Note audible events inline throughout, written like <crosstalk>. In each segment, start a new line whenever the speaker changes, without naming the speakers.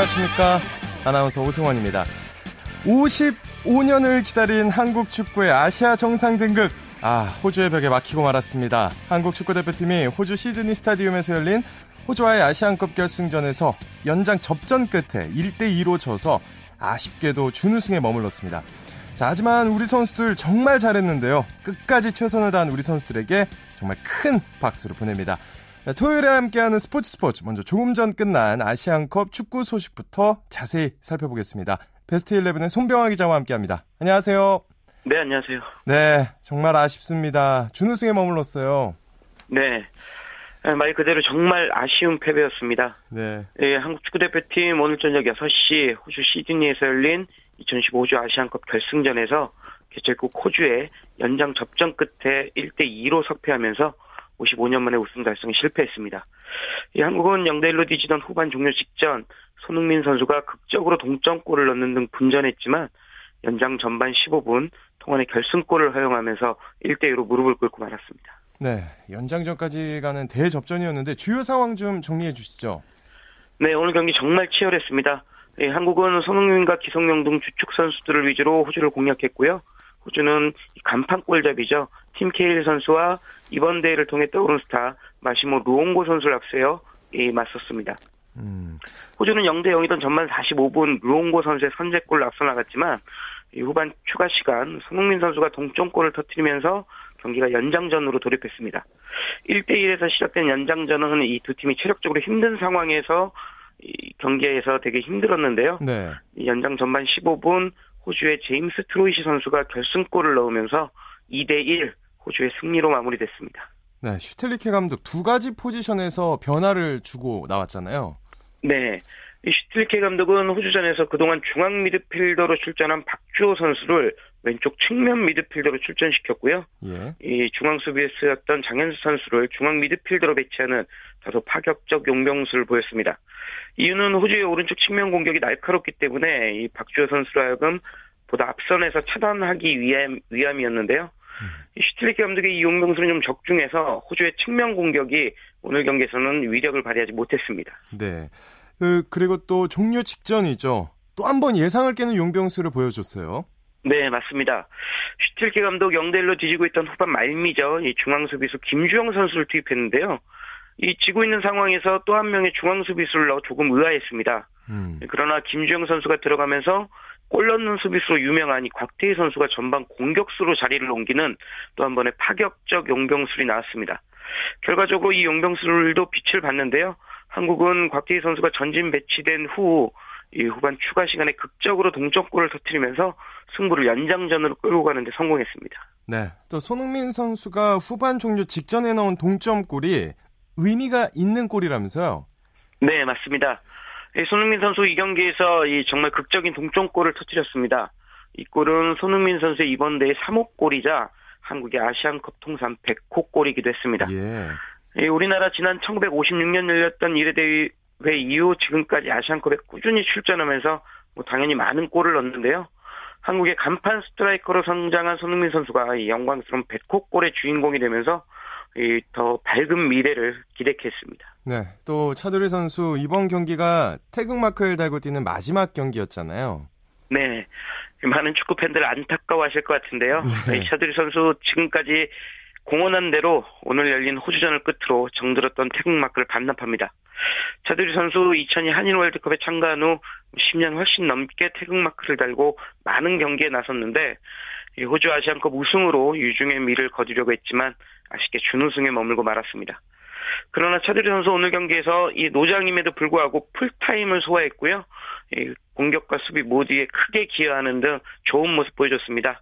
안녕하십니까? 아나운서 오승원입니다. 55년을 기다린 한국 축구의 아시아 정상 등극. 아 호주의 벽에 막히고 말았습니다. 한국 축구 대표팀이 호주 시드니 스타디움에서 열린 호주와의 아시안컵 결승전에서 연장 접전 끝에 1대2로 져서 아쉽게도 준우승에 머물렀습니다. 자, 하지만 우리 선수들 정말 잘했는데요. 끝까지 최선을 다한 우리 선수들에게 정말 큰 박수를 보냅니다. 자, 토요일에 함께하는 스포츠 스포츠. 먼저 조금 전 끝난 아시안컵 축구 소식부터 자세히 살펴보겠습니다. 베스트 11의 손병아 기자와 함께합니다. 안녕하세요.
네, 안녕하세요.
네, 정말 아쉽습니다. 준우승에 머물렀어요.
네. 말 그대로 정말 아쉬운 패배였습니다.
네.
예, 한국 축구대표팀 오늘 저녁 6시 호주 시드니에서 열린 2015 호주 아시안컵 결승전에서 개최국 호주에 연장 접전 끝에 1대2로 석패하면서 55년 만에 우승 달성에 실패했습니다. 이 한국은 0대1로 뒤지던 후반 종료 직전 손흥민 선수가 극적으로 동점골을 넣는 등 분전했지만 연장 전반 15분 통안의 결승골을 허용하면서 1대2로 무릎을 꿇고 말았습니다.
네, 연장전까지 가는 대접전이었는데 주요 상황 좀 정리해 주시죠.
네, 오늘 경기 정말 치열했습니다. 예, 한국은 손흥민과 기성용 등 주축 선수들을 위주로 호주를 공략했고요. 호주는 간판 골잡이죠. 팀 케일 선수와 이번 대회를 통해 떠오른 스타 마시모 루옹고 선수를 앞세워 예, 맞섰습니다. 음. 호주는 0대 0이던 전반 45분 루옹고 선수의 선제골을 앞서 나갔지만 후반 추가 시간 손흥민 선수가 동점골을 터뜨리면서 경기가 연장전으로 돌입했습니다. 1대 1에서 시작된 연장전은 이 두 팀이 체력적으로 힘든 상황에서 이 경기에서 되게 힘들었는데요. 네. 연장 전반 15분 호주의 제임스 트로이시 선수가 결승골을 넣으면서 2대1 호주의 승리로 마무리됐습니다.
네, 슈텔리케 감독 두 가지 포지션에서 변화를 주고 나왔잖아요.
네. 이 슈틸케 감독은 호주전에서 그동안 중앙 미드필더로 출전한 박주호 선수를 왼쪽 측면 미드필더로 출전시켰고요. 예. 이 중앙 수비수였던 장현수 선수를 중앙 미드필더로 배치하는 다소 파격적 용병수를 보였습니다. 이유는 호주의 오른쪽 측면 공격이 날카롭기 때문에 이 박주호 선수로 하여금 보다 앞선에서 차단하기 위함, 위함이었는데요. 음. 이 슈틸리케 감독의 이 용병수는 좀 적중해서 호주의 측면 공격이 오늘 경기에서는 위력을 발휘하지 못했습니다.
네. 그, 그리고 또 종료 직전이죠. 또 한 번 예상을 깨는 용병수를 보여줬어요.
네, 맞습니다. 슈틸케 감독 0대1로 뒤지고 있던 후반 말미죠. 이 중앙 수비수 김주영 선수를 투입했는데요. 이 지고 있는 상황에서 또 한 명의 중앙 수비수를 넣어 조금 의아했습니다. 음. 그러나 김주영 선수가 들어가면서 골 넣는 수비수로 유명한 이 곽태희 선수가 전반 공격수로 자리를 옮기는 또 한 번의 파격적 용병술이 나왔습니다. 결과적으로 이 용병술도 빛을 봤는데요. 한국은 곽태희 선수가 전진 배치된 후 이 후반 추가 시간에 극적으로 동점골을 터뜨리면서 승부를 연장전으로 끌고 가는데 성공했습니다.
네. 또 손흥민 선수가 후반 종료 직전에 넣은 동점골이 의미가 있는 골이라면서요?
네, 맞습니다. 손흥민 선수 이 경기에서 이 정말 극적인 동점골을 터뜨렸습니다. 이 골은 손흥민 선수의 이번 대회 3호 골이자 한국의 아시안컵 통산 100호 골이기도 했습니다. 예. 예, 우리나라 지난 1956년 열렸던 1회 대회 이후 지금까지 아시안컵에 꾸준히 출전하면서 뭐 당연히 많은 골을 넣었는데요. 한국의 간판 스트라이커로 성장한 손흥민 선수가 이 영광스러운 100호 골의 주인공이 되면서 더 밝은 미래를 기대했습니다.
네, 또 차두리 선수 이번 경기가 태극마크를 달고 뛰는 마지막 경기였잖아요.
네, 많은 축구 팬들 안타까워하실 것 같은데요. 네. 차두리 선수 지금까지 공언한 대로 오늘 열린 호주전을 끝으로 정들었던 태극마크를 반납합니다. 차두리 선수 2002 한일 월드컵에 참가한 후 10년 훨씬 넘게 태극마크를 달고 많은 경기에 나섰는데 호주 아시안컵 우승으로 유중의 미를 거두려고 했지만 아쉽게 준우승에 머물고 말았습니다. 그러나 차두리 선수 오늘 경기에서 이 노장임에도 불구하고 풀타임을 소화했고요. 공격과 수비 모두에 크게 기여하는 등 좋은 모습 보여줬습니다.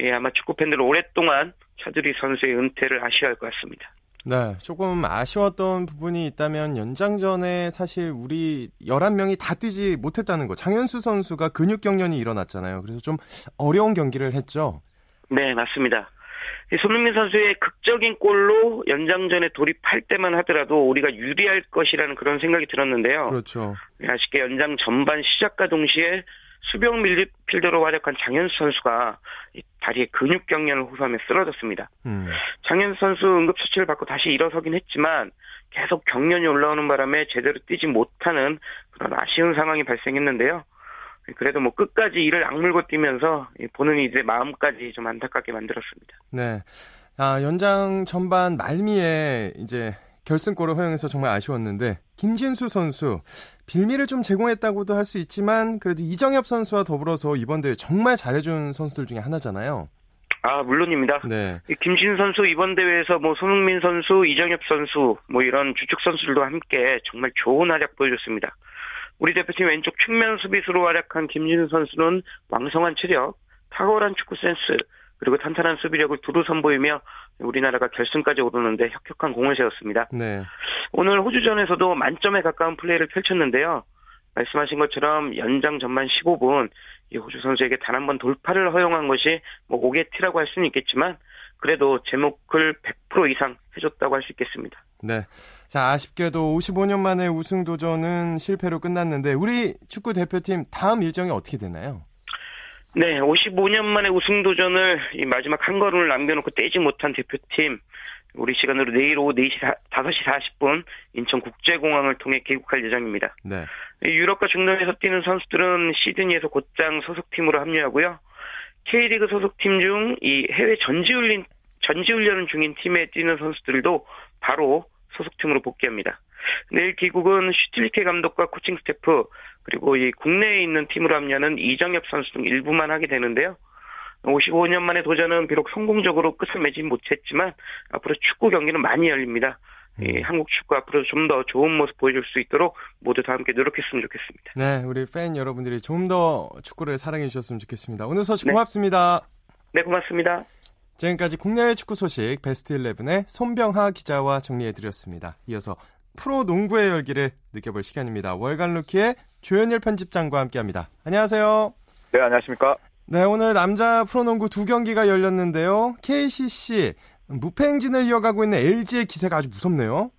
예, 아마 축구 팬들 오랫동안 차두리 선수의 은퇴를 아쉬워할 것 같습니다.
네, 조금 아쉬웠던 부분이 있다면 연장전에 사실 우리 11명이 다 뛰지 못했다는 거. 장현수 선수가 근육 경련이 일어났잖아요. 그래서 좀 어려운 경기를 했죠.
네, 맞습니다. 손흥민 선수의 극적인 골로 연장전에 돌입할 때만 하더라도 우리가 유리할 것이라는 그런 생각이 들었는데요.
그렇죠.
아쉽게 연장 전반 시작과 동시에 수비형 밀드필더로 활약한 장현수 선수가 다리에 근육 경련을 호소하며 쓰러졌습니다. 음. 장현수 선수 응급 처치를 받고 다시 일어서긴 했지만 계속 경련이 올라오는 바람에 제대로 뛰지 못하는 그런 아쉬운 상황이 발생했는데요. 그래도 뭐 끝까지 이를 악물고 뛰면서 보는 이제 마음까지 좀 안타깝게 만들었습니다.
네. 아, 연장 전반 말미에 이제 결승골을 허용해서 정말 아쉬웠는데 김진수 선수 빌미를 좀 제공했다고도 할 수 있지만 그래도 이정엽 선수와 더불어서 이번 대회 정말 잘해준 선수들 중에 하나잖아요.
아 물론입니다. 네. 김진 선수 이번 대회에서 뭐 손흥민 선수, 이정엽 선수 뭐 이런 주축 선수들도 함께 정말 좋은 활약 보여줬습니다. 우리 대표팀 왼쪽 측면 수비수로 활약한 김진 선수는 왕성한 체력, 탁월한 축구 센스, 그리고 탄탄한 수비력을 두루 선보이며 우리나라가 결승까지 오르는데 혁혁한 공을 세웠습니다. 네. 오늘 호주전에서도 만점에 가까운 플레이를 펼쳤는데요. 말씀하신 것처럼 연장 전반 15분 이 호주 선수에게 단 한 번 돌파를 허용한 것이 뭐 오게티라고 할 수는 있겠지만 그래도 제목을 100% 이상 해줬다고 할 수 있겠습니다.
네. 자, 아쉽게도 55년 만에 우승 도전은 실패로 끝났는데 우리 축구 대표팀 다음 일정이 어떻게 되나요?
네, 55년 만에 우승 도전을 이 마지막 한 걸음을 남겨놓고 떼지 못한 대표팀 우리 시간으로 내일 오후 4시 5시 40분 인천국제공항을 통해 귀국할 예정입니다. 네. 유럽과 중동에서 뛰는 선수들은 시드니에서 곧장 소속팀으로 합류하고요. K리그 소속팀 중 이 해외 전지훈련 전지훈련 중인 팀에 뛰는 선수들도 바로 소속팀으로 복귀합니다. 내일 귀국은 슈틸리케 감독과 코칭 스태프 그리고 이 국내에 있는 팀으로 합류하는 이정협 선수 등 일부만 하게 되는데요. 55년 만에 도전은 비록 성공적으로 끝을 맺지 못했지만 앞으로 축구 경기는 많이 열립니다. 음. 이 한국 축구 앞으로 좀 더 좋은 모습 보여줄 수 있도록 모두 다 함께 노력했으면 좋겠습니다.
네, 우리 팬 여러분들이 좀 더 축구를 사랑해 주셨으면 좋겠습니다. 오늘 소식 네. 고맙습니다.
네, 고맙습니다.
지금까지 국내외 축구 소식 베스트 11의 손병하 기자와 정리해 드렸습니다. 이어서 프로 농구의 열기를 느껴볼 시간입니다. 월간 루키의 조현일 편집장과 함께합니다. 안녕하세요.
네, 안녕하십니까.
네, 오늘 남자 프로농구 두 경기가 열렸는데요. KCC 무패 행진을 이어가고 있는 LG의 기세가 아주 무섭네요.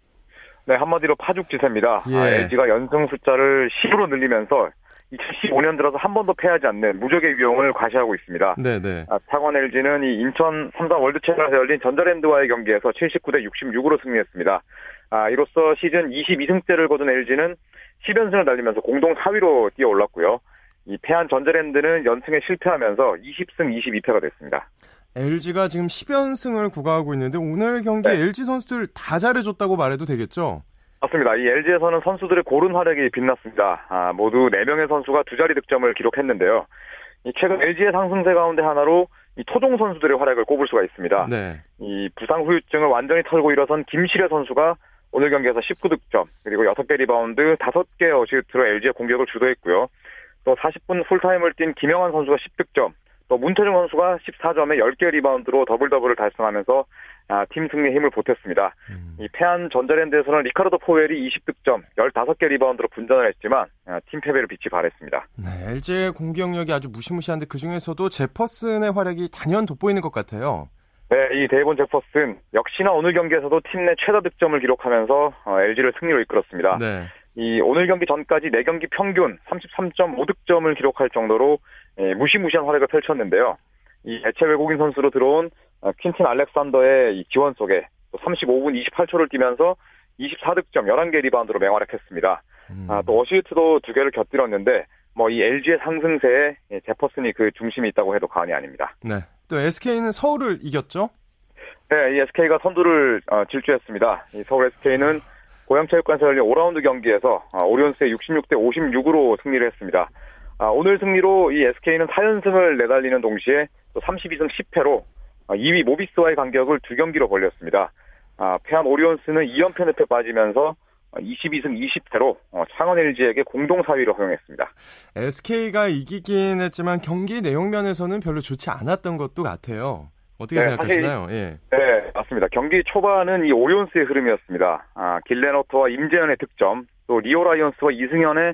네, 한마디로 파죽지세입니다. 예. 아, LG가 연승 숫자를 10으로 늘리면서 2015년 들어서 한 번도 패하지 않는 무적의 위용을 과시하고 있습니다. 네네. 네. 아, 창원 LG는 이 인천 삼성 월드체전에서 열린 전자랜드와의 경기에서 79대 66으로 승리했습니다. 아, 이로써 시즌 22승째를 거둔 LG는 10연승을 달리면서 공동 4위로 뛰어 올랐고요. 이 패한 전자랜드는 연승에 실패하면서 20승 22패가 됐습니다.
LG가 지금 10연승을 구가하고 있는데 오늘 경기에 네. LG 선수들 다 잘해줬다고 말해도 되겠죠?
맞습니다. 이 LG에서는 선수들의 고른 활약이 빛났습니다. 아, 모두 4명의 선수가 두 자리 득점을 기록했는데요. 이 최근 LG의 상승세 가운데 하나로 이 토종 선수들의 활약을 꼽을 수가 있습니다. 네. 이 부상 후유증을 완전히 털고 일어선 김시래 선수가 오늘 경기에서 19득점, 그리고 6개 리바운드, 5개 어시스트로 LG의 공격을 주도했고요. 또 40분 풀타임을 뛴 김영환 선수가 10득점, 또 문태종 선수가 14점에 10개 리바운드로 더블 더블을 달성하면서 아, 팀 승리에 힘을 보탰습니다. 음. 이 패한 전자랜드에서는 리카르도 포웰이 20득점, 15개 리바운드로 분전을 했지만 아, 팀 패배로 빛이 바랬습니다.
네, LG의 공격력이 아주 무시무시한데 그 중에서도 제퍼슨의 활약이 단연 돋보이는 것 같아요.
네, 이 데이본 제퍼슨 역시나 오늘 경기에서도 팀 내 최다 득점을 기록하면서 어, LG를 승리로 이끌었습니다. 네. 이 오늘 경기 전까지 4경기 평균 33.5득점을 기록할 정도로 예, 무시무시한 활약을 펼쳤는데요. 이 대체 외국인 선수로 들어온 어, 퀸틴 알렉산더의 지원 속에 35분 28초를 뛰면서 24득점 11개 리바운드로 맹활약했습니다. 음. 아, 또 어시스트도 두 개를 곁들였는데 뭐 이 LG의 상승세에 제퍼슨이 그 중심이 있다고 해도 과언이 아닙니다.
네. 또 SK는 서울을 이겼죠?
네, 이 SK가 선두를 어, 질주했습니다. 이 서울 SK는 고양체육관에서 열린 5라운드 경기에서 어, 오리온스의 66대 56으로 승리를 했습니다. 아, 오늘 승리로 이 SK는 4연승을 내달리는 동시에 또 32승 10패로 2위 아, 모비스와의 간격을 두 경기로 벌렸습니다. 아, 패한 오리온스는 2연패 늪에 빠지면서 22승 20패로 어, 창원 LG에게 공동 4위를 허용했습니다.
SK가 이기긴 했지만 경기 내용 면에서는 별로 좋지 않았던 것도 같아요. 어떻게 네, 생각하시나요?
사실, 예. 네, 맞습니다. 경기 초반은 이 오리온스의 흐름이었습니다. 아, 길렌워터와 임재현의 득점, 또 리오 라이언스와 이승현의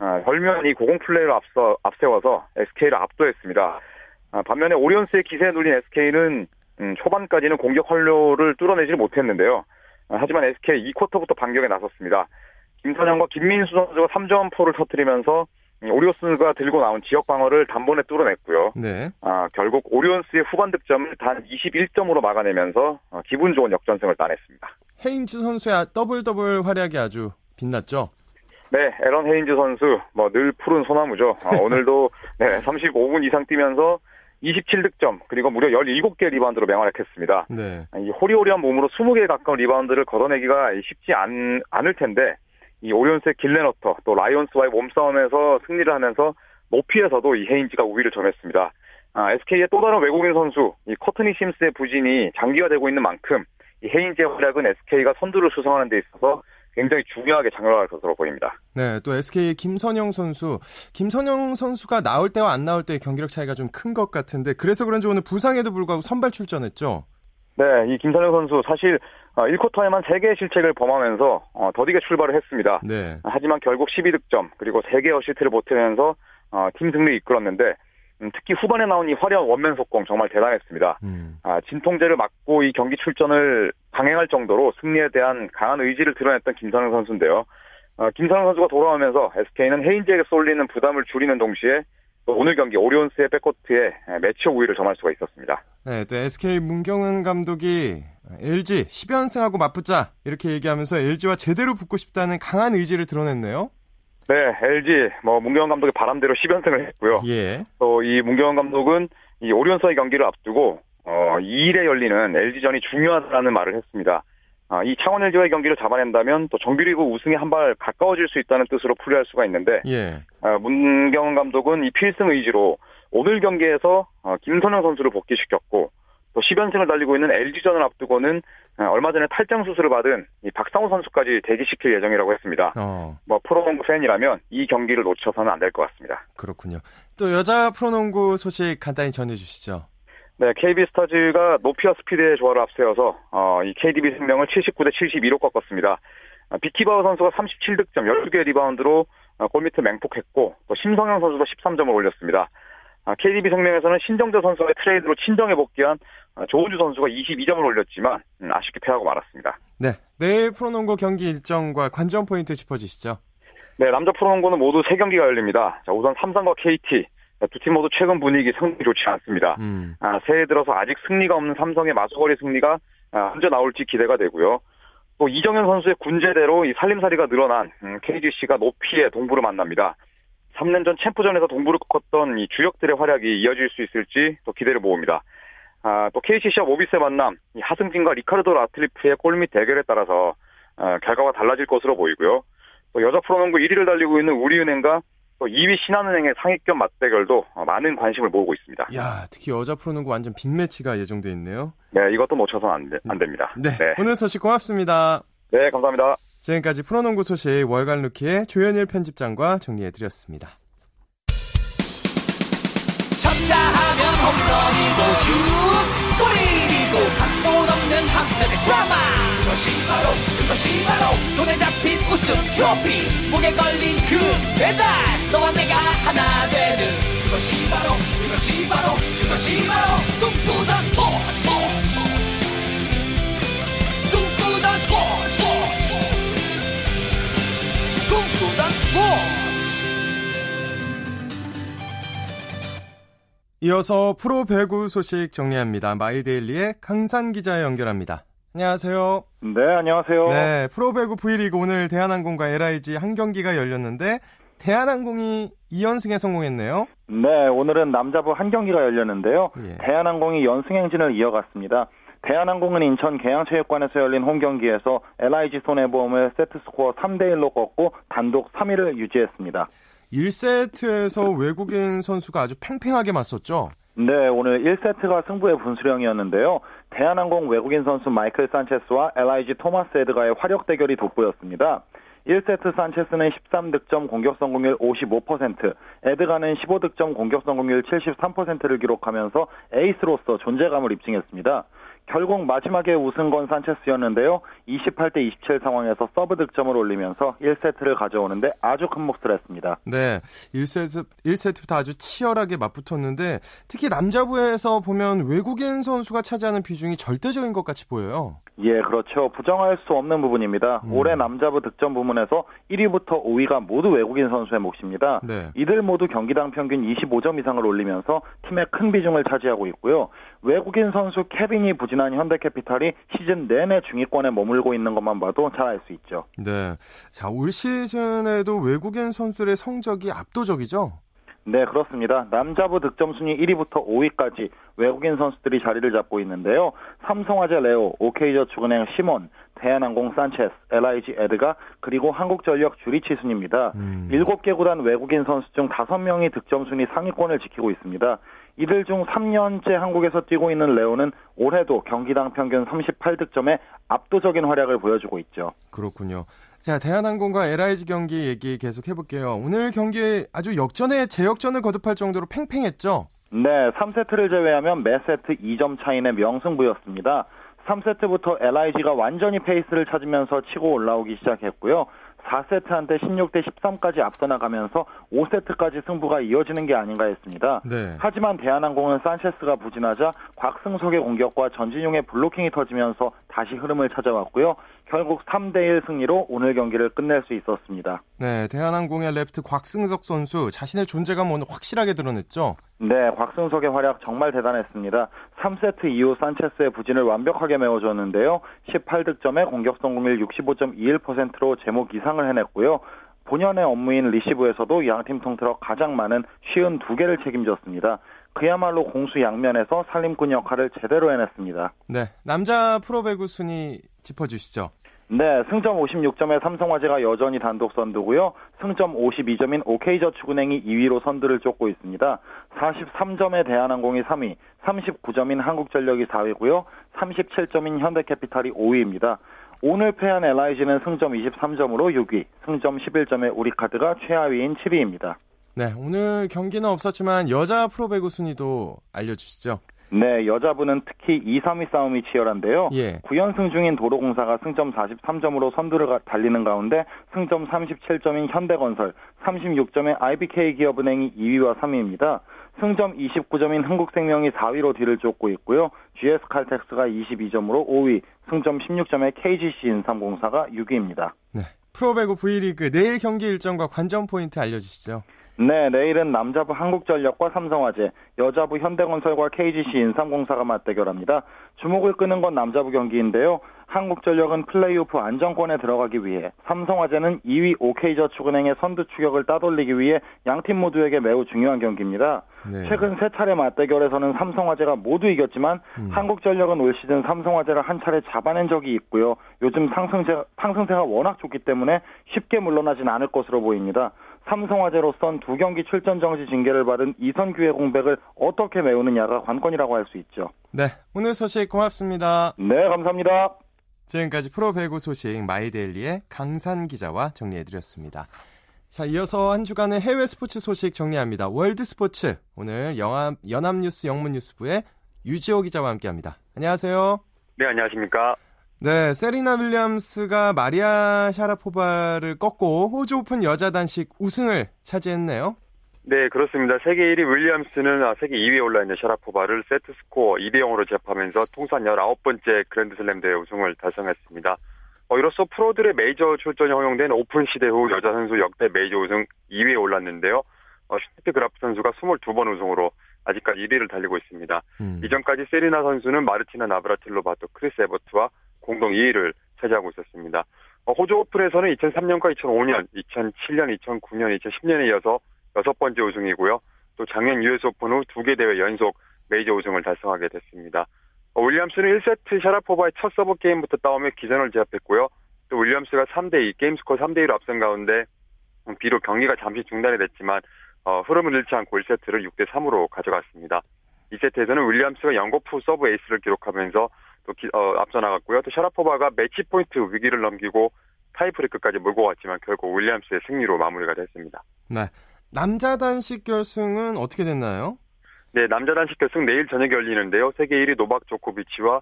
아, 별면이 고공 플레이를 앞서 앞세워서 SK를 압도했습니다. 아, 반면에 오리온스의 기세에 눌린 SK는 음, 초반까지는 공격 활로를 뚫어내지 못했는데요. 아, 하지만 SK 2쿼터부터 반격에 나섰습니다. 김선형과 김민수 선수가 3점 포를 터뜨리면서 오리온스가 들고 나온 지역 방어를 단번에 뚫어냈고요. 네. 아, 결국 오리온스의 후반 득점을 단 21점으로 막아내면서 어, 기분 좋은 역전승을 따냈습니다.
헤인즈 선수의 더블 더블 활약이 아주 빛났죠.
네, 애런 헤인즈 선수 뭐 늘 푸른 소나무죠. 아, 오늘도 <laughs> 네, 35분 이상 뛰면서 27득점 그리고 무려 17개 리바운드로 맹활약했습니다. 네. 이 호리호리한 몸으로 20개에 가까운 리바운드를 걷어내기가 쉽지 않, 않을 텐데 이 오리온스의 길렌워터 또 라이온스와의 몸싸움에서 승리를 하면서 높이에서도 이 헤인즈가 우위를 점했습니다. 아, SK의 또 다른 외국인 선수 이 커트니 심스의 부진이 장기화되고 있는 만큼 이 헤인즈의 활약은 SK가 선두를 수성하는 데 있어서 굉장히 중요하게 작용할 것으로 보입니다.
네, 또 SK의 김선영 선수, 김선영 선수가 나올 때와 안 나올 때의 경기력 차이가 좀 큰 것 같은데 그래서 그런지 오늘 부상에도 불구하고 선발 출전했죠.
네, 이 김선영 선수 사실 1쿼터에만 어, 3개의 실책을 범하면서 어, 더디게 출발을 했습니다. 네. 하지만 결국 12득점 그리고 3개의 어시트를 보태면서 어, 팀 승리를 이끌었는데 음, 특히 후반에 나온 이 화려한 원맨 속공 정말 대단했습니다. 음. 아, 진통제를 맞고 이 경기 출전을 강행할 정도로 승리에 대한 강한 의지를 드러냈던 김선영 선수인데요. 어, 김선영 선수가 돌아오면서 SK는 헤인즈에게 쏠리는 부담을 줄이는 동시에 오늘 경기 오리온스의 백코트에 매치 우위를 점할 수가 있었습니다.
네, 또 SK 문경은 감독이 LG 10연승하고 맞붙자 이렇게 얘기하면서 LG와 제대로 붙고 싶다는 강한 의지를 드러냈네요.
네, LG 뭐 문경원 감독의 바람대로 10연승을 했고요. 예. 또 이 문경원 감독은 이 오리온스의 경기를 앞두고 어 2일에 열리는 LG전이 중요하다는 말을 했습니다. 아, 이 창원 LG와의 경기를 잡아낸다면 또 정규리그 우승에 한 발 가까워질 수 있다는 뜻으로 풀이할 수가 있는데 예. 아, 문경원 감독은 이 필승 의지로 오늘 경기에서 어, 김선영 선수를 복귀시켰고 또 10연승을 달리고 있는 LG전을 앞두고는 어, 얼마 전에 탈장 수술을 받은 이 박상호 선수까지 대기시킬 예정이라고 했습니다. 어. 뭐 프로농구 팬이라면 이 경기를 놓쳐서는 안 될 것 같습니다.
그렇군요. 또 여자 프로농구 소식 간단히 전해주시죠.
네, KB 스타즈가 높이와 스피드의 조화를 앞세워서 어, 이 KDB 생명을 79대 72로 꺾었습니다. 아, 비키 바흐 선수가 37득점, 12개 리바운드로 어, 골밑을 맹폭했고 또 심성영 선수도 13점을 올렸습니다. KDB 아, 생명에서는 신정자 선수의 트레이드로 친정에 복귀한 아, 조은주 선수가 22점을 올렸지만 음, 아쉽게 패하고 말았습니다.
네, 내일 프로농구 경기 일정과 관전 포인트 짚어주시죠.
네, 남자 프로농구는 모두 3경기가 열립니다. 자, 우선 삼성과 KT 두팀 모두 최근 분위기 성이 좋지 않습니다. 음. 아, 새해 들어서 아직 승리가 없는 삼성의 마수거리 승리가 아, 언제 나올지 기대가 되고요. 또 이정현 선수의 군제대로 이 살림살이가 늘어난 음, KGC가 높이의 동부를 만납니다. 3년 전 챔프전에서 동부를 꺾었던 이 주력들의 활약이 이어질 수 있을지 또 기대를 모읍니다. 아, 또 KCC와 모비스의 만남, 이 하승진과 리카르도 라틀리프의 골밑 대결에 따라서 어, 결과가 달라질 것으로 보이고요. 또 여자 프로농구 1위를 달리고 있는 우리은행과 또 2위 신한은행의 상위권 맞대결도 어, 많은 관심을 모으고 있습니다.
야, 특히 여자 프로농구 완전 빅매치가 예정돼 있네요.
네, 이것도 놓쳐서는 안, 되, 안 됩니다.
네, 네, 오늘 소식 고맙습니다.
네, 감사합니다.
지금까지 프로농구 소식 월간 루키의 조현일 편집장과 정리해드렸습니다. 쳤다 하면 홈런이고 슛 골이고 각본 없는 한편의 드라마. 그것이 바로 그것이 바로 손에 잡힌 우승 트로피. 목에 걸린 그 배달 너와 내가 하나 되는. 그것이 바로 그것이 바로 그것이 바로 꿈꾸던 스포츠 스포츠 이어서 프로 배구 소식 정리합니다. 마이데일리의 강산 기자 연결합니다. 안녕하세요.
네, 안녕하세요.
네, 프로배구 V리그 오늘 대한항공과 LIG 한 경기가 열렸는데 대한항공이 2연승에 성공했네요.
네, 오늘은 남자부 한 경기가 열렸는데요. 예. 대한항공이 연승 행진을 이어갔습니다. 대한항공은 인천 계양체육관에서 열린 홈 경기에서 LIG 손해보험을 세트스코어 3대 1로 꺾고 단독 3위를 유지했습니다.
1세트에서 외국인 선수가 아주 팽팽하게 맞섰죠?
네, 오늘 1세트가 승부의 분수령이었는데요. 대한항공 외국인 선수 마이클 산체스와 LIG 토마스 에드가의 화력 대결이 돋보였습니다. 1세트 산체스는 13득점 공격 성공률 55%, 에드가는 15득점 공격 성공률 73%를 기록하면서 에이스로서 존재감을 입증했습니다. 결국 마지막에 웃은 건 산체스였는데요. 28대 27 상황에서 서브 득점을 올리면서 1세트를 가져오는데 아주 큰 몫을 했습니다.
네. 1세트 1세트부터 아주 치열하게 맞붙었는데 특히 남자부에서 보면 외국인 선수가 차지하는 비중이 절대적인 것 같이 보여요.
예, 그렇죠. 부정할 수 없는 부분입니다. 음. 올해 남자부 득점 부문에서 1위부터 5위가 모두 외국인 선수의 몫입니다. 네. 이들 모두 경기당 평균 25점 이상을 올리면서 팀의 큰 비중을 차지하고 있고요. 외국인 선수 케빈이 부진한 현대캐피탈이 시즌 내내 중위권에 머물고 있는 것만 봐도 잘 알 수 있죠.
네. 자, 올 시즌에도 외국인 선수들의 성적이 압도적이죠?
네, 그렇습니다. 남자부 득점 순위 1위부터 5위까지 외국인 선수들이 자리를 잡고 있는데요. 삼성화재 레오, OK저축은행 시몬, 대한항공 산체스, LIG 에드가 그리고 한국전력 주리치 순입니다. 음. 7개 구단 외국인 선수 중 5명이 득점 순위 상위권을 지키고 있습니다. 이들 중 3년째 한국에서 뛰고 있는 레오는 올해도 경기당 평균 38득점에 압도적인 활약을 보여주고 있죠.
그렇군요. 자, 대한항공과 LIG 경기 얘기 계속 해볼게요. 오늘 경기에 아주 역전의 재역전을 거듭할 정도로 팽팽했죠?
네, 3세트를 제외하면 매 세트 2점 차이의 명승부였습니다. 3세트부터 LIG가 완전히 페이스를 찾으면서 치고 올라오기 시작했고요. 4세트한테 16대 13까지 앞서 나가면서 5세트까지 승부가 이어지는 게 아닌가 했습니다. 네. 하지만 대한항공은 산체스가 부진하자 곽승석의 공격과 전진용의 블로킹이 터지면서 다시 흐름을 찾아왔고요. 결국 3대1 승리로 오늘 경기를 끝낼 수 있었습니다.
네, 대한항공의 레프트 곽승석 선수 자신의 존재감 오늘 확실하게 드러냈죠?
네, 곽승석의 활약 정말 대단했습니다. 3세트 이후 산체스의 부진을 완벽하게 메워줬는데요. 18득점에 공격 성공률 65.21%로 제 몫 이상을 해냈고요. 본연의 업무인 리시브에서도 양팀 통틀어 가장 많은 52개를 책임졌습니다. 그야말로 공수 양면에서 살림꾼 역할을 제대로 해냈습니다.
네, 남자 프로배구 순위 짚어주시죠.
네, 승점 56점의 삼성화재가 여전히 단독 선두고요. 승점 52점인 OK저축은행이 2위로 선두를 쫓고 있습니다. 43점의 대한항공이 3위, 39점인 한국전력이 4위고요. 37점인 현대캐피탈이 5위입니다. 오늘 패한 LIG는 승점 23점으로 6위, 승점 11점의 우리카드가 최하위인 7위입니다.
네, 오늘 경기는 없었지만 여자 프로배구 순위도 알려주시죠.
네, 여자분은 특히 2, 3위 싸움이 치열한데요. 예. 9연승 중인 도로공사가 승점 43점으로 선두를 달리는 가운데 승점 37점인 현대건설, 36점의 IBK 기업은행이 2위와 3위입니다. 승점 29점인 한국생명이 4위로 뒤를 쫓고 있고요. GS칼텍스가 22점으로 5위, 승점 16점의 KGC 인삼공사가 6위입니다.
네. 프로배구 V리그 내일 경기 일정과 관전 포인트 알려주시죠.
네, 내일은 남자부 한국전력과 삼성화재, 여자부 현대건설과 KGC 인삼공사가 맞대결합니다. 주목을 끄는 건 남자부 경기인데요. 한국전력은 플레이오프 안정권에 들어가기 위해, 삼성화재는 2위 OK저축은행의 선두 추격을 따돌리기 위해 양팀 모두에게 매우 중요한 경기입니다. 네. 최근 세 차례 맞대결에서는 삼성화재가 모두 이겼지만 음. 한국전력은 올 시즌 삼성화재를 한 차례 잡아낸 적이 있고요. 요즘 상승세, 상승세가 워낙 좋기 때문에 쉽게 물러나진 않을 것으로 보입니다. 삼성화재로선 두 경기 출전 정지 징계를 받은 이선규의 공백을 어떻게 메우느냐가 관건이라고 할 수 있죠.
네, 오늘 소식 고맙습니다.
네, 감사합니다.
지금까지 프로배구 소식 마이데일리의 강산 기자와 정리해드렸습니다. 자, 이어서 한 주간의 해외 스포츠 소식 정리합니다. 월드 스포츠. 오늘 영암, 연합뉴스 영문뉴스부의 유지호 기자와 함께 합니다. 안녕하세요.
네, 안녕하십니까.
네, 세리나 윌리엄스가 마리아 샤라포바를 꺾고 호주 오픈 여자 단식 우승을 차지했네요.
네, 그렇습니다. 세계 1위 윌리엄스는 아, 세계 2위에 올라있는 샤라포바를 세트 스코어 2대 0으로 제압하면서 통산 19번째 그랜드슬램 대회 우승을 달성했습니다. 어, 이로써 프로들의 메이저 출전이 허용된 오픈 시대 후 여자 선수 역대 메이저 우승 2위에 올랐는데요. 어, 슈테피 그라프 선수가 22번 우승으로 아직까지 1위를 달리고 있습니다. 음. 이전까지 세리나 선수는 마르티나 나브라틸로바 또, 크리스 에버트와 공동 2위를 차지하고 있었습니다. 어, 호주 오픈에서는 2003년과 2005년, 2007년, 2009년, 2010년에 이어서 여섯 번째 우승이고요. 또 작년 US 오픈 후 두 개 대회 연속 메이저 우승을 달성하게 됐습니다. 어, 윌리엄스는 1세트 샤라포바의 첫 서브 게임부터 따오며 기선을 제압했고요. 또 윌리엄스가 3대2, 게임 스코어 3대2로 앞선 가운데 음, 비록 경기가 잠시 중단이 됐지만 어, 흐름을 잃지 않고 1세트를 6대3으로 가져갔습니다. 2세트에서는 윌리엄스가 연거푸 서브 에이스를 기록하면서 또 기, 어, 앞서 나갔고요. 또 샤라포바가 매치 포인트 위기를 넘기고 타이브레이크까지 몰고 왔지만 결국 윌리엄스의 승리로 마무리가 됐습니다.
네. 남자 단식 결승은 어떻게 됐나요?
네, 남자 단식 결승 내일 저녁에 열리는데요. 세계 1위 노박 조코비치와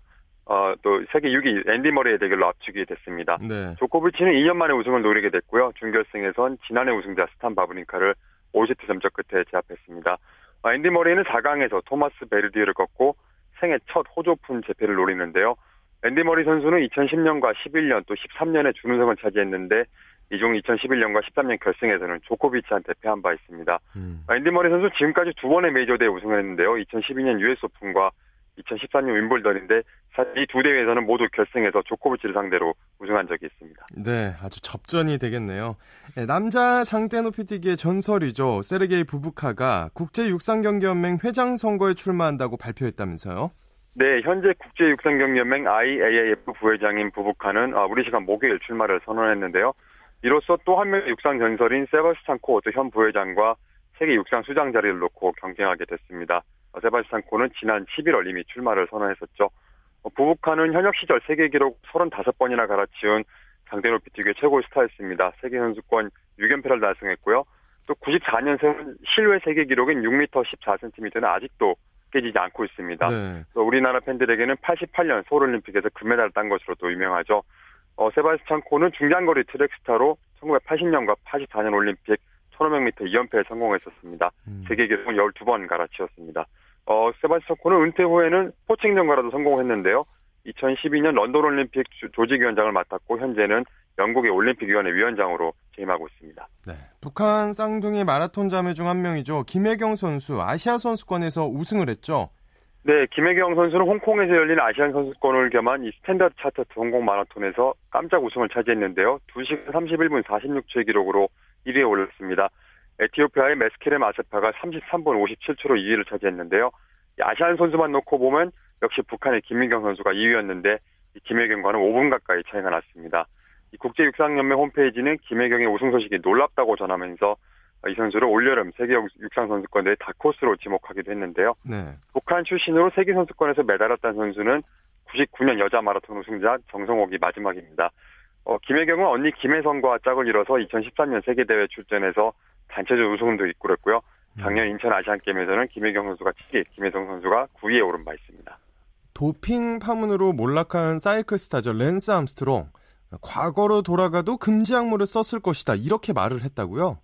어, 또 세계 6위 앤디 머레의 대결로 압축이 됐습니다. 네. 조코비치는 2년 만에 우승을 노리게 됐고요. 준결승에선 지난해 우승자 스탄 바브린카를 5세트 접전 끝에 제압했습니다. 어, 앤디 머레이는 4강에서 토마스 베르디흐를 꺾고 생애 첫 호주 오픈 제패를 노리는데요. 앤디 머리 선수는 2010년과 11년 또 13년에 준우승을 차지했는데 이중 2011년과 13년 결승에서는 조코비치한테 패한 바 있습니다. 음. 앤디 머리 선수 지금까지 두 번의 메이저 대회 우승을 했는데요. 2012년 US 오픈과 2014년 윈블던인데 사실 이 두 대회에서는 모두 결승에서 조코비치를 상대로 우승한 적이 있습니다.
네, 아주 접전이 되겠네요. 네, 남자 장대 높이 뛰기의 전설이죠. 세르게이 부부카가 국제 육상경기연맹 회장 선거에 출마한다고 발표했다면서요?
네, 현재 국제육상경기연맹 IAAF 부회장인 부부카는 아, 우리 시간 목요일 출마를 선언했는데요. 이로써 또 한 명의 육상 전설인 세바스찬 코어트 현 부회장과 세계 육상 수장 자리를 놓고 경쟁하게 됐습니다. 세바스찬 코는 지난 11월 이미 출마를 선언했었죠. 어, 부부카는 현역 시절 세계 기록 35번이나 갈아치운 장대 높이 뛰기 최고의 스타였습니다. 세계 선수권 6연패를 달성했고요. 또 94년생 실외 세계 기록인 6m 14cm는 아직도 깨지지 않고 있습니다. 네. 우리나라 팬들에게는 88년 서울올림픽에서 금메달을 딴 것으로 또 유명하죠. 어, 세바스찬 코는 중장거리 트랙 스타로 1980년과 84년 올림픽 1500m 2연패에 성공했었습니다. 음. 세계 기록은 12번 갈아치웠습니다. 어, 세바스찬 코는 은퇴 후에는 포칭전가라도 성공했는데요. 2012년 런던 올림픽 조직위원장을 맡았고 현재는 영국의 올림픽위원회 위원장으로 재임하고 있습니다.
네, 북한 쌍둥이 마라톤 자매 중 한 명이죠. 김혜경 선수 아시아 선수권에서 우승을 했죠.
네, 김혜경 선수는 홍콩에서 열린 아시안 선수권을 겸한 이 스탠다드 차타드 홍콩 마라톤에서 깜짝 우승을 차지했는데요. 2시간 31분 46초의 기록으로 1위에 올랐습니다. 에티오피아의 메스케렘 아세파가 33분 57초로 2위를 차지했는데요. 아시안 선수만 놓고 보면 역시 북한의 김민경 선수가 2위였는데 김혜경과는 5분 가까이 차이가 났습니다. 국제육상연맹 홈페이지는 김혜경의 우승 소식이 놀랍다고 전하면서 이 선수를 올여름 세계 육상 선수권대회 다크호스로 지목하기도 했는데요. 네. 북한 출신으로 세계 선수권에서 메달을 딴 선수는 99년 여자 마라톤 우승자 정성옥이 마지막입니다. 어, 김혜경은 언니 김혜성과 짝을 이뤄서 2013년 세계대회 출전해서 단체전 우승도 이끌었고요. 작년 인천 아시안게임에서는 김혜경 선수가 7위, 김혜성 선수가 9위에 오른 바 있습니다.
도핑 파문으로 몰락한 사이클 스타죠 랜스 암스트롱. 과거로 돌아가도 금지 약물을 썼을 것이다. 이렇게 말을 했다고요?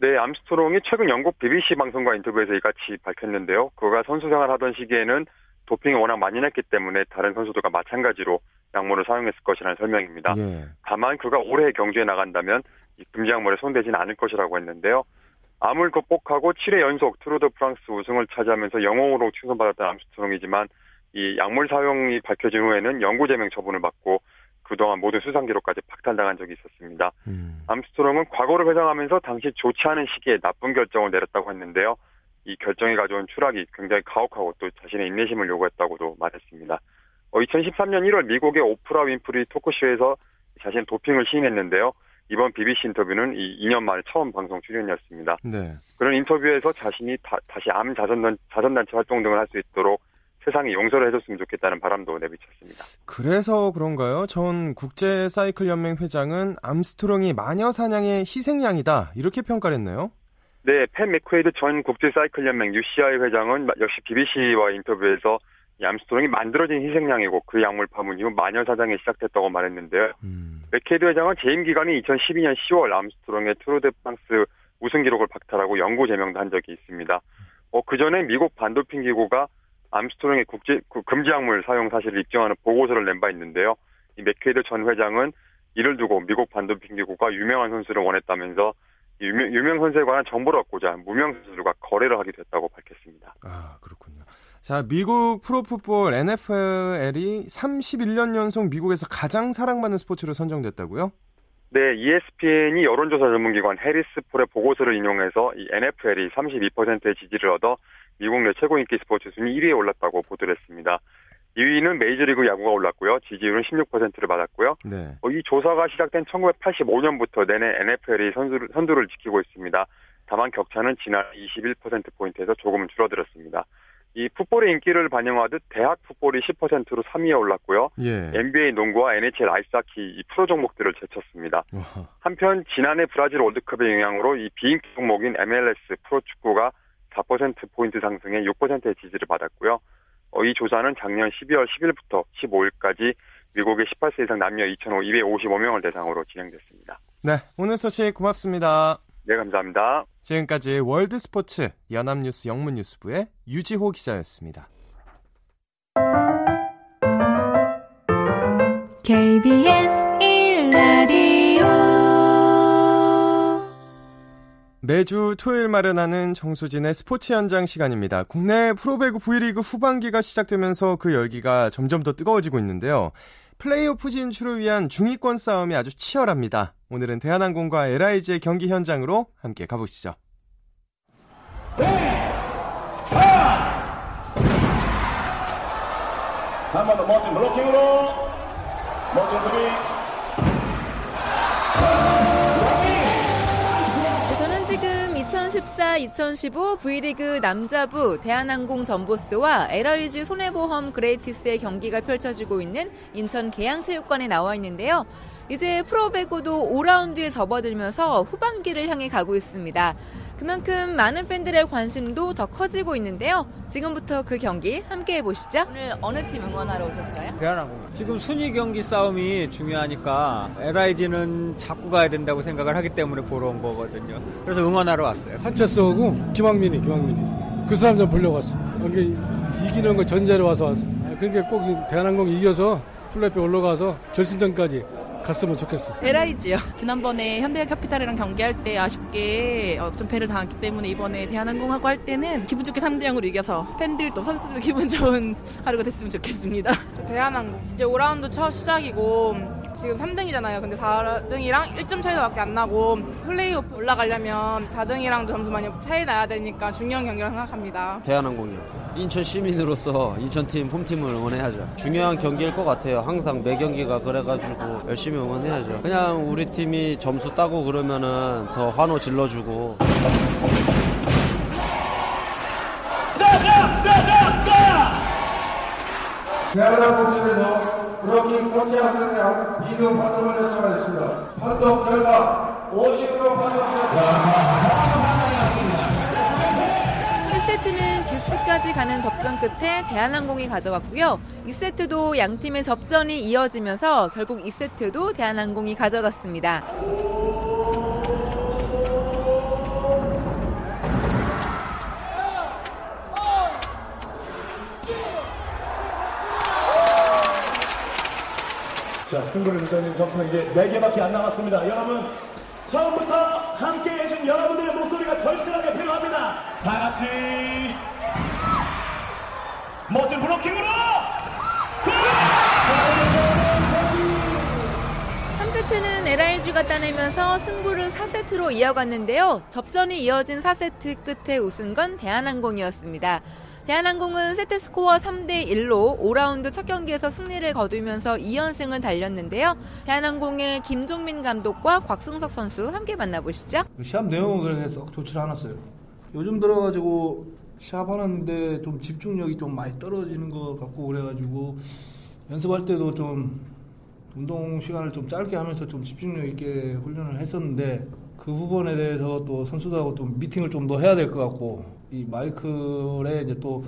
네, 암스트롱이 최근 영국 BBC 방송과 인터뷰에서 이같이 밝혔는데요. 그가 선수 생활하던 시기에는 도핑이 워낙 만연했기 때문에 다른 선수들과 마찬가지로 약물을 사용했을 것이라는 설명입니다. 예. 다만 그가 올해 경주에 나간다면 금지 약물에 손대지는 않을 것이라고 했는데요. 암을 극복하고 7회 연속 투르 드 프랑스 우승을 차지하면서 영웅으로 칭송받았던 암스트롱이지만 이 약물 사용이 밝혀진 후에는 영구 제명 처분을 받고 그동안 모든 수상 기록까지 박탈당한 적이 있었습니다. 음. 암스트롱은 과거를 회상하면서 당시 좋지 않은 시기에 나쁜 결정을 내렸다고 했는데요. 이 결정이 가져온 추락이 굉장히 가혹하고 또 자신의 인내심을 요구했다고도 말했습니다. 어, 2013년 1월 미국의 오프라 윈프리 토크쇼에서 자신 도핑을 시인했는데요. 이번 BBC 인터뷰는 이 2년 만에 처음 방송 출연이었습니다. 네. 그런 인터뷰에서 자신이 다, 시암 자선단, 자선단체 활동 등을 할 수 있도록 세상이 용서를 해줬으면 좋겠다는 바람도 내비쳤습니다.
그래서 그런가요? 전 국제 사이클 연맹 회장은 암스트롱이 마녀 사냥의 희생양이다 이렇게 평가를 했나요?
네, 팻 맥퀘이드 전 국제 사이클 연맹 UCI 회장은 역시 BBC와 인터뷰에서 이 암스트롱이 만들어진 희생양이고 그 약물 파문 이후 마녀 사냥이 시작됐다고 말했는데요. 음. 맥퀘이드 회장은 재임 기간인 2012년 10월 암스트롱의 투르 드 프랑스 우승 기록을 박탈하고 영구 제명도 한 적이 있습니다. 어, 그 전에 미국 반도핑 기구가 암스트롱의 국제 그 금지 약물 사용 사실을 입증하는 보고서를 낸 바 있는데요. 이 맥퀘이드 전 회장은 이를 두고 미국 반도핑 기구가 유명한 선수를 원했다면서 유명, 유명 선수에 관한 정보를 얻고자 무명 선수들과 거래를 하게 됐다고 밝혔습니다.
아 그렇군요. 자 미국 프로풋볼 NFL이 31년 연속 미국에서 가장 사랑받는 스포츠로 선정됐다고요?
네, ESPN이 여론조사 전문기관 해리스폴의 보고서를 인용해서 이 NFL이 32%의 지지를 얻어 미국 내 최고 인기 스포츠 순위 1위에 올랐다고 보도를 했습니다. 2위는 메이저리그 야구가 올랐고요. 지지율은 16%를 받았고요. 네. 어, 이 조사가 시작된 1985년부터 내내 NFL이 선두를, 선두를 지키고 있습니다. 다만 격차는 지난 21%포인트에서 조금 줄어들었습니다. 이 풋볼의 인기를 반영하듯 대학 풋볼이 10%로 3위에 올랐고요. 예. NBA 농구와 NHL 아이스하키 이 프로 종목들을 제쳤습니다. 한편 지난해 브라질 월드컵의 영향으로 이 비인기 종목인 MLS 프로축구가 4%포인트 상승해 6%의 지지를 받았고요. 어, 이 조사는 작년 12월 10일부터 15일까지 미국의 18세 이상 남녀 2,255명을 대상으로 진행됐습니다.
네, 오늘 소식 고맙습니다.
네, 감사합니다.
지금까지 월드 스포츠 연합뉴스 영문뉴스부의 유지호 기자였습니다.
KBS 1라디오
매주 토요일 마련하는 정수진의 스포츠 현장 시간입니다. 국내 프로배구 V리그 후반기가 시작되면서 그 열기가 점점 더 뜨거워지고 있는데요. 플레이오프 진출을 위한 중위권 싸움이 아주 치열합니다. 오늘은 대한항공과 LIG의 경기 현장으로 함께 가보시죠. 네. 한번 더 멋진 블로킹으로 멋진 수비
지금 2014-2015 V리그 남자부 대한항공 전보스와 LIG 손해보험 그레이티스의 경기가 펼쳐지고 있는 인천 계양체육관에 나와 있는데요. 이제 프로배구도 5라운드에 접어들면서 후반기를 향해 가고 있습니다. 그만큼 많은 팬들의 관심도 더 커지고 있는데요. 지금부터 그 경기 함께 해보시죠. 오늘 어느 팀 응원하러 오셨어요?
대한항공. 지금 순위 경기 싸움이 중요하니까 LIG는 잡고 가야 된다고 생각을 하기 때문에 보러 온 거거든요. 그래서 응원하러 왔어요.
산체스하고 김학민이, 김학민이. 그 사람 좀 보려고 왔어. 여기 이기는 거 전제로 와서 왔어. 그러니까 꼭 대한항공 이겨서 플레이오프 올라가서 결승전까지 갔으면 좋겠어.
LIG요. 지난번에 현대캐피탈이랑 경기할 때 아쉽게 어, 좀 배를 당했기 때문에 이번에 대한항공하고 할 때는 기분 좋게 3대 0으로 이겨서 팬들도 선수들 <laughs> 기분 좋은 하루가 됐으면 좋겠습니다.
대한항공 이제 5라운드 첫 시작이고 지금 3등이잖아요. 근데 4등이랑 1점 차이도밖에 안 나고 플레이오프 올라가려면 4등이랑도 점수 많이 차이 나야 되니까 중요한 경기라고 생각합니다.
대한항공이요. 인천 시민으로서 인천팀 홈팀을 응원해야죠. 중요한 경기일 것 같아요. 항상 매 경기가 그래가지고 열심히 응원해야죠. 그냥 우리 팀이 점수 따고 그러면은 더 환호 질러주고.
대한항공 측에서 학생에 대한 비등 판독을 요청하였습니다. 판독 결과 50으로 판독되었습니다.
1세트는 듀스까지 가는 접전 끝에 대한항공이 가져갔고요. 2세트도 양 팀의 접전이 이어지면서 결국 2세트도 대한항공이 가져갔습니다.
자, 승부를 던는 점수는 이제 4개밖에 안 남았습니다. 여러분, 처음부터 함께 해준 여러분들의 목소리가 절실하게 필요합니다. 다 같이 멋진 블로킹으로
3세트는 LIG가 따내면서 승부를 4세트로 이어갔는데요. 접전이 이어진 4세트 끝에 우승 건 대한항공이었습니다. 대한항공은 세트 스코어 3대 1로 5라운드 첫 경기에서 승리를 거두면서 2연승을 달렸는데요. 대한항공의 김종민 감독과 곽승석 선수 함께 만나보시죠.
시합 내용은 그렇게 썩 좋지 않았어요. 요즘 들어가지고 시합 하는데 좀 집중력이 좀 많이 떨어지는 것 같고 그래가지고 연습할 때도 좀 운동 시간을 좀 짧게 하면서 좀 집중력 있게 훈련을 했었는데 그 부분에 대해서 또 선수들하고 좀 미팅을 좀 더 해야 될 것 같고 이 마이클에 이제 또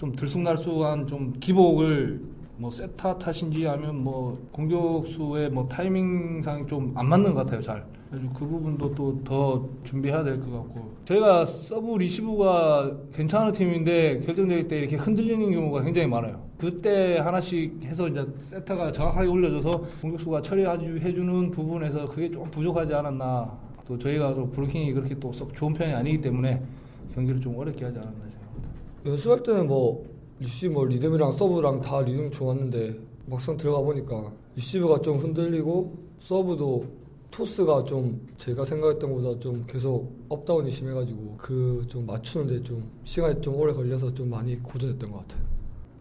좀 들쑥날쑥한 좀 기복을 뭐 세터 탓인지 아니면 뭐 공격수의 뭐 타이밍상 좀 안 맞는 것 같아요 잘. 그래서 그 부분도 또 더 준비해야 될 것 같고 저희가 서브 리시브가 괜찮은 팀인데 결정적일 때 이렇게 흔들리는 경우가 굉장히 많아요. 그때 하나씩 해서 이제 세터가 정확하게 올려줘서 공격수가 처리해주는 부분에서 그게 좀 부족하지 않았나. 또 저희가 또 블로킹이 그렇게 또 썩 좋은 편이 아니기 때문에 경기를 좀 어렵게 하지 않았나 생각합니다.
연습할 때는 뭐 리시브 뭐 리듬이랑 서브랑 다 리듬 좋았는데 막상 들어가 보니까 리시브가 좀 흔들리고 서브도 토스가 좀 제가 생각했던 것보다 좀 계속 up down이 심해가지고 그 좀 맞추는데 좀 시간이 좀 오래 걸려서 좀 많이 고전했던 것 같아요.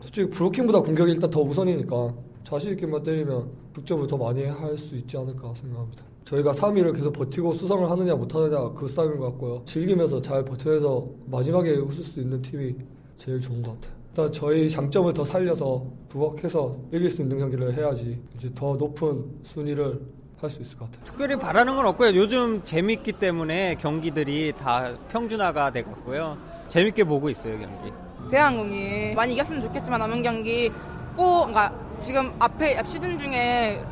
솔직히 블로킹보다 공격이 일단 더 우선이니까 자신 있게만 때리면 득점을 더 많이 할 수 있지 않을까 생각합니다. 저희가 3위를 계속 버티고 수성을 하느냐 못하느냐 그 싸움인 것 같고요. 즐기면서 잘 버텨서 마지막에 웃을 수 있는 팀이 제일 좋은 것 같아요. 일단 저희 장점을 더 살려서 부각해서 이길 수 있는 경기를 해야지 이제 더 높은 순위를 할 수 있을 것 같아요.
특별히 바라는 건 없고요. 요즘 재밌기 때문에 경기들이 다 평준화가 돼갔고요. 재밌게 보고 있어요 경기.
대한항공이 많이 이겼으면 좋겠지만 남은 경기 꼭 그러니까 지금 앞에 시즌 중에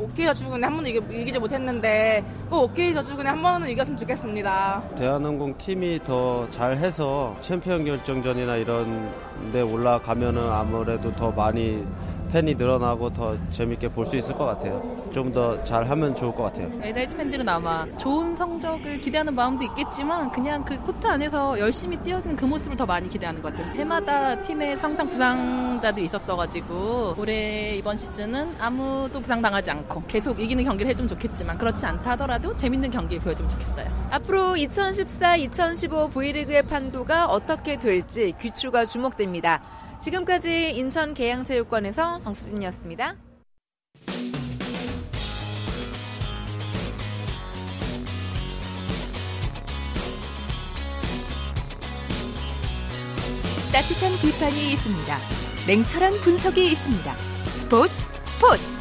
오케이 저축은에 한 번도 이기, 지 못했는데 꼭 오케이 저축은에 한 번은 이겼으면 좋겠습니다.
대한항공 팀이 더 잘해서 챔피언 결정전이나 이런 데 올라가면은 아무래도 더 많이 팬이 늘어나고 더 재밌게 볼 수 있을 것 같아요. 좀 더 잘하면 좋을 것 같아요.
LIG 팬들은 아마 좋은 성적을 기대하는 마음도 있겠지만 그냥 그 코트 안에서 열심히 뛰어주는 그 모습을 더 많이 기대하는 것 같아요. 해마다 팀에 항상 부상자도 있었어가지고 올해 이번 시즌은 아무도 부상당하지 않고 계속 이기는 경기를 해주면 좋겠지만 그렇지 않다 하더라도 재밌는 경기 보여주면 좋겠어요.
앞으로 2014-2015 V리그의 판도가 어떻게 될지 귀추가 주목됩니다. 지금까지 인천 계양체육관에서 정수진이었습니다.
따뜻한 비판이 있습니다. 냉철한 분석이 있습니다. 스포츠 스포츠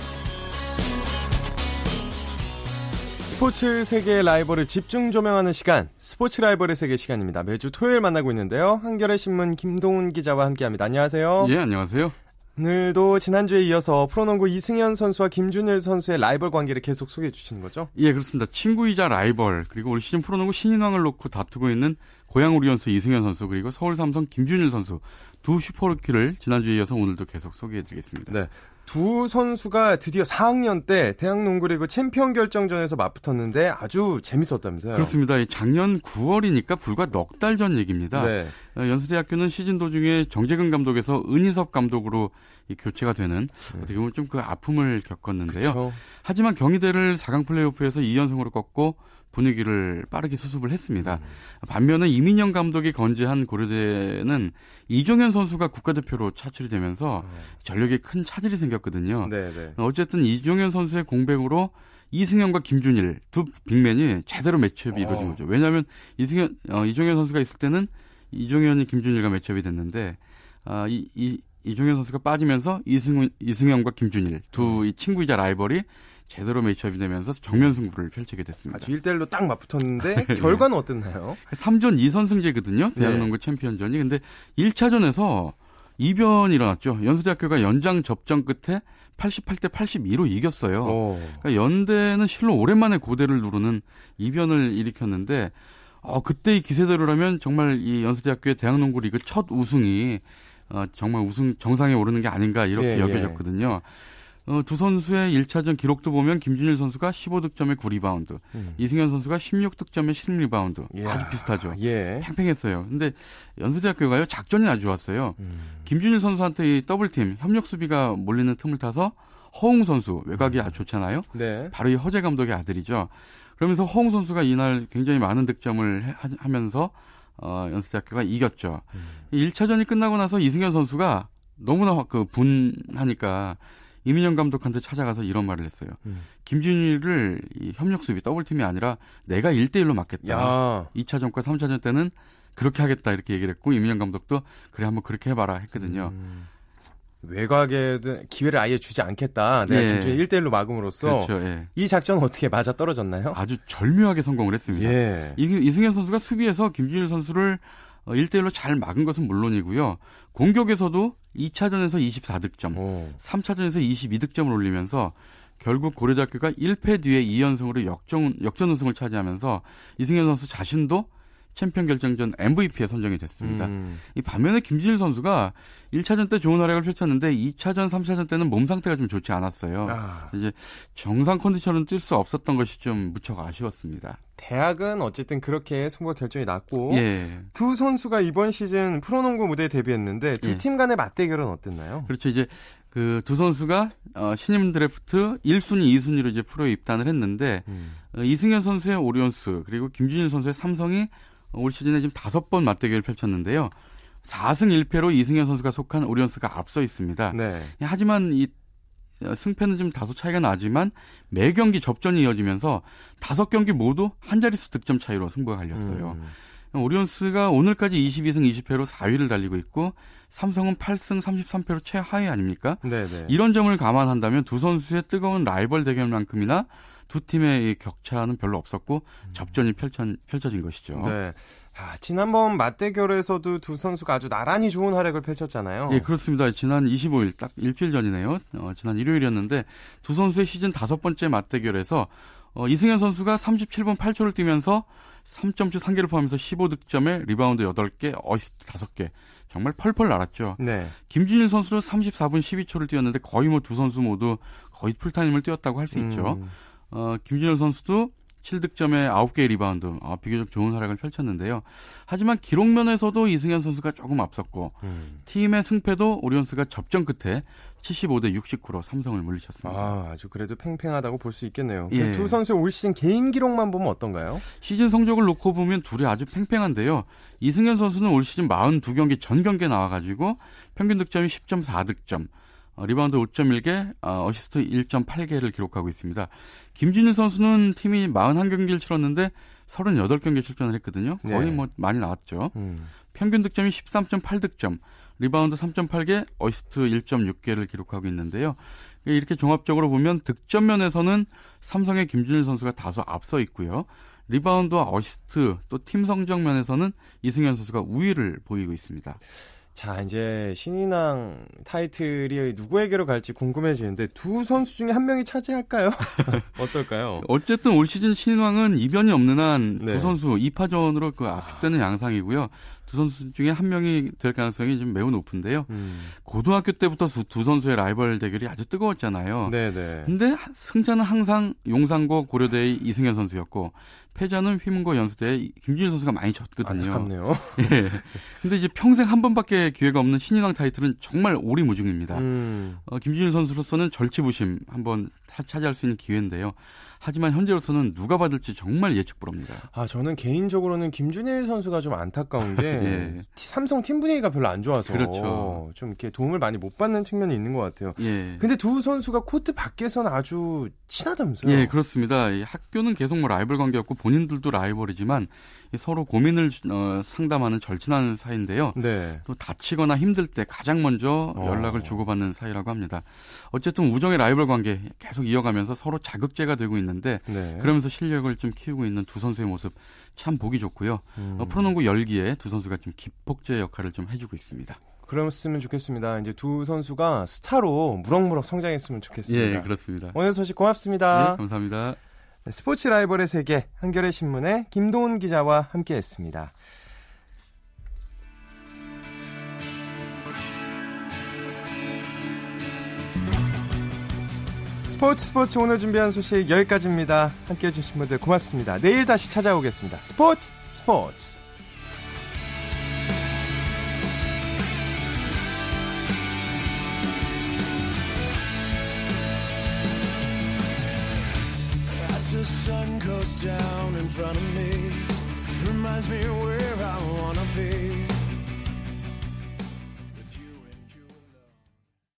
스포츠 세계의 라이벌을 집중 조명하는 시간, 스포츠 라이벌의 세계 시간입니다. 매주 토요일 만나고 있는데요. 한겨레 신문 김동훈 기자와 함께합니다. 안녕하세요.
예, 안녕하세요.
오늘도 지난주에 이어서 프로농구 이승현 선수와 김준일 선수의 라이벌 관계를 계속 소개해 주시는 거죠?
예, 그렇습니다. 친구이자 라이벌, 그리고 올 시즌 프로농구 신인왕을 놓고 다투고 있는 고양 오리온스 이승현 선수, 그리고 서울 삼성 김준일 선수 두 슈퍼루키를 지난주에 이어서 오늘도 계속 소개해 드리겠습니다.
네. 두 선수가 드디어 4학년 때 대학농구리그 챔피언 결정전에서 맞붙었는데 아주 재밌었다면서요?
그렇습니다. 작년 9월이니까 불과 넉 달 전 얘기입니다.
네.
어, 연수대학교는 시즌 도중에 정재근 감독에서 은희섭 감독으로 교체가 되는 어떻게 보면 좀 그 아픔을 겪었는데요.
그쵸.
하지만 경희대를 4강 플레이오프에서 2연승으로 꺾고 분위기를 빠르게 수습을 했습니다. 반면에 이민영 감독이 건재한 고려대는 이종현 선수가 국가대표로 차출이 되면서 전력에 큰 차질이 생겼거든요.
네, 네.
어쨌든 이종현 선수의 공백으로 이승현과 김준일 두 빅맨이 제대로 매치업이 이루어진
어.
거죠. 왜냐하면 이승현, 어, 이종현 선수가 있을 때는 이종현이 김준일과 매치업이 됐는데 아, 이, 이 이종현 선수가 빠지면서 이승, 이승현과 김준일 두 이 친구이자 라이벌이 제대로 매치업이 되면서 정면 승부를 펼치게 됐습니다.
아주 1대1로 딱 맞붙었는데 <laughs> 결과는 어땠나요?
3전 2선승제거든요. 대학농구 챔피언전이. 근데 1차전에서 이변이 일어났죠. 연수대학교가 연장 접전 끝에 88대 82로 이겼어요. 그러니까 연대는 실로 오랜만에 고대를 누르는 이변을 일으켰는데 어, 그때 이 기세대로라면 정말 이 연세대학교의 대학농구 리그 첫 우승이 어, 정말 우승 정상에 오르는 게 아닌가 이렇게
예, 예.
여겨졌거든요. 어, 두 선수의 1차전 기록도 보면 김준일 선수가 15득점에 9리바운드,
음.
이승현 선수가 16득점에 10리바운드.
이야,
아주 비슷하죠.
예.
팽팽했어요. 근데 연세대학교가요, 작전이 아주 좋았어요.
음.
김준일 선수한테 이 더블팀, 협력 수비가 몰리는 틈을 타서 허웅 선수, 외곽이 아주 좋잖아요.
네.
바로 이 허재 감독의 아들이죠. 그러면서 허웅 선수가 이날 굉장히 많은 득점을 해- 하- 하면서 어, 연수대학교가 이겼죠.
음.
이 1차전이 끝나고 나서 이승현 선수가 너무나 확- 그 분하니까 이민영 감독한테 찾아가서 이런 말을 했어요.
음.
김준일을 이 협력 수비 더블 팀이 아니라 내가 1대1로 맡겠다.
야.
2차전과 3차전 때는 그렇게 하겠다 이렇게 얘기를 했고 이민영 감독도 그래 한번 그렇게 해봐라 했거든요.
음. 외곽에 기회를 아예 주지 않겠다. 내가
예.
김준일 1대1로 막음으로써
그렇죠. 예.
이 작전은 어떻게 맞아 떨어졌나요?
아주 절묘하게 성공을 했습니다.
예.
이, 이승현 선수가 수비에서 김준일 선수를 어, 1대1로 잘 막은 것은 물론이고요. 공격에서도 2차전에서 24득점,
오.
3차전에서 22득점을 올리면서 결국 고려대학교가 1패 뒤에 2연승으로 역전, 역전 우승을 차지하면서 이승현 선수 자신도 챔피언 결정전 MVP에 선정이 됐습니다.
음.
이 반면에 김준일 선수가 1차전 때 좋은 활약을 펼쳤는데 2차전, 3차전 때는 몸 상태가 좀 좋지 않았어요.
아.
이제 정상 컨디션으로 뛸 수 없었던 것이 좀 무척 아쉬웠습니다.
대학은 어쨌든 그렇게 승부가 결정이 났고
예.
두 선수가 이번 시즌 프로농구 무대에 데뷔했는데 두
예.
팀 간의 맞대결은 어땠나요?
그렇죠. 이제 그 두 선수가 어, 신인 드래프트 1순위, 2순위로 이제 프로에 입단을 했는데
음.
어, 이승현 선수의 오리온스 그리고 김준일 선수의 삼성이 올 시즌에 지금 다섯 번 맞대결을 펼쳤는데요. 4승 1패로 이승현 선수가 속한 오리온스가 앞서 있습니다.
네.
하지만 이 어, 승패는 좀 다소 차이가 나지만 매 경기 접전이 이어지면서 다섯 경기 모두 한 자릿수 득점 차이로 승부가 갈렸어요.
음.
오리온스가 오늘까지 22승 20패로 4위를 달리고 있고 삼성은 8승 33패로 최하위 아닙니까?
네네.
이런 점을 감안한다면 두 선수의 뜨거운 라이벌 대결만큼이나 두 팀의 이 격차는 별로 없었고 접전이 펼쳐, 펼쳐진 것이죠.
음. 네. 아, 지난번 맞대결에서도 두 선수가 아주 나란히 좋은 활약을 펼쳤잖아요.
예, 그렇습니다. 지난 25일, 딱 일주일 전이네요. 어, 지난 일요일이었는데 두 선수의 시즌 다섯 번째 맞대결에서 어, 이승현 선수가 37분 8초를 뛰면서 3점슛 1개를 포함해서 15득점에 리바운드 8개, 어시스트 5개. 정말 펄펄 날았죠. 네. 김준일 선수도 34분 12초를 뛰었는데 거의 뭐 두 선수 모두 거의 풀타임을 뛰었다고 할수 있죠. 음. 어, 김준일 선수도 7득점에 9개의 리바운드, 어, 비교적 좋은 활약을 펼쳤는데요. 하지만 기록면에서도 이승현 선수가 조금 앞섰고, 음. 팀의 승패도 오리온스가 접전 끝에 75대 69로 삼성을 물리쳤습니다.
아, 아주 그래도 팽팽하다고 볼 수 있겠네요. 예. 두 선수의 올 시즌 개인 기록만 보면 어떤가요?
시즌 성적을 놓고 보면 둘이 아주 팽팽한데요. 이승현 선수는 올 시즌 42경기 전 경기에 나와가지고 평균 득점이 10.4득점, 어, 리바운드 5.1개, 어, 어시스트 1.8개를 기록하고 있습니다. 김준일 선수는 팀이 41경기를 치렀는데 38경기에 출전을 했거든요. 거의 네. 뭐 많이 나왔죠. 음. 평균 득점이 13.8득점, 리바운드 3.8개, 어시스트 1.6개를 기록하고 있는데요. 이렇게 종합적으로 보면 득점 면에서는 삼성의 김준일 선수가 다소 앞서 있고요. 리바운드와 어시스트 또 팀 성적 면에서는 이승현 선수가 우위를 보이고 있습니다.
자, 이제 신인왕 타이틀이 누구에게로 갈지 궁금해지는데 두 선수 중에 한 명이 차지할까요? <laughs> 어떨까요?
어쨌든 올 시즌 신인왕은 이변이 없는 한두 네. 선수 2파전으로 그 압축되는 양상이고요. 두 선수 중에 한 명이 될 가능성이 좀 매우 높은데요. 음. 고등학교 때부터 두 선수의 라이벌 대결이 아주 뜨거웠잖아요. 네네. 근데 승자는 항상 용산고 고려대의 이승현 선수였고 패자는 휘문고 연수대의 김준일 선수가 많이 졌거든요.
안타깝네요. <laughs>
예. 근데 이제 평생 한 번밖에 기회가 없는 신인왕 타이틀은 정말 오리무중입니다. 음. 어, 김준일 선수로서는 절치부심 한번 차지할 수 있는 기회인데요. 하지만 현재로서는 누가 받을지 정말 예측 불허입니다.
아 저는 개인적으로는 김준일 선수가 좀 안타까운 게 <laughs> 예. 삼성 팀 분위기가 별로 안 좋아서 그렇죠. 좀 이렇게 도움을 많이 못 받는 측면이 있는 것 같아요. 예. 근데 두 선수가 코트 밖에서는 아주 친하다면서요?
예, 그렇습니다. 학교는 계속 뭐 라이벌 관계였고 본인들도 라이벌이지만 서로 고민을 어, 상담하는 절친한 사이인데요. 네. 또 다치거나 힘들 때 가장 먼저 어. 연락을 어. 주고받는 사이라고 합니다. 어쨌든 우정의 라이벌 관계 계속 이어가면서 서로 자극제가 되고 있는 데 네. 그러면서 실력을 좀 키우고 있는 두 선수의 모습 참 보기 좋고요. 음. 어, 프로농구 열기에 두 선수가 좀 기폭제 역할을 좀 해주고 있습니다.
그랬으면 좋겠습니다. 이제 두 선수가 스타로 무럭무럭 성장했으면 좋겠습니다.
예, 그렇습니다.
오늘 소식 고맙습니다.
네, 감사합니다.
네, 스포츠 라이벌의 세계 한겨레 신문의 김도훈 기자와 함께했습니다. 스포츠 스포츠 오늘 준비한 소식 여기까지입니다. 함께 해주신 분들 고맙습니다. 내일 다시 찾아오겠습니다. 스포츠 스포츠 down in front of me reminds me where I wanna be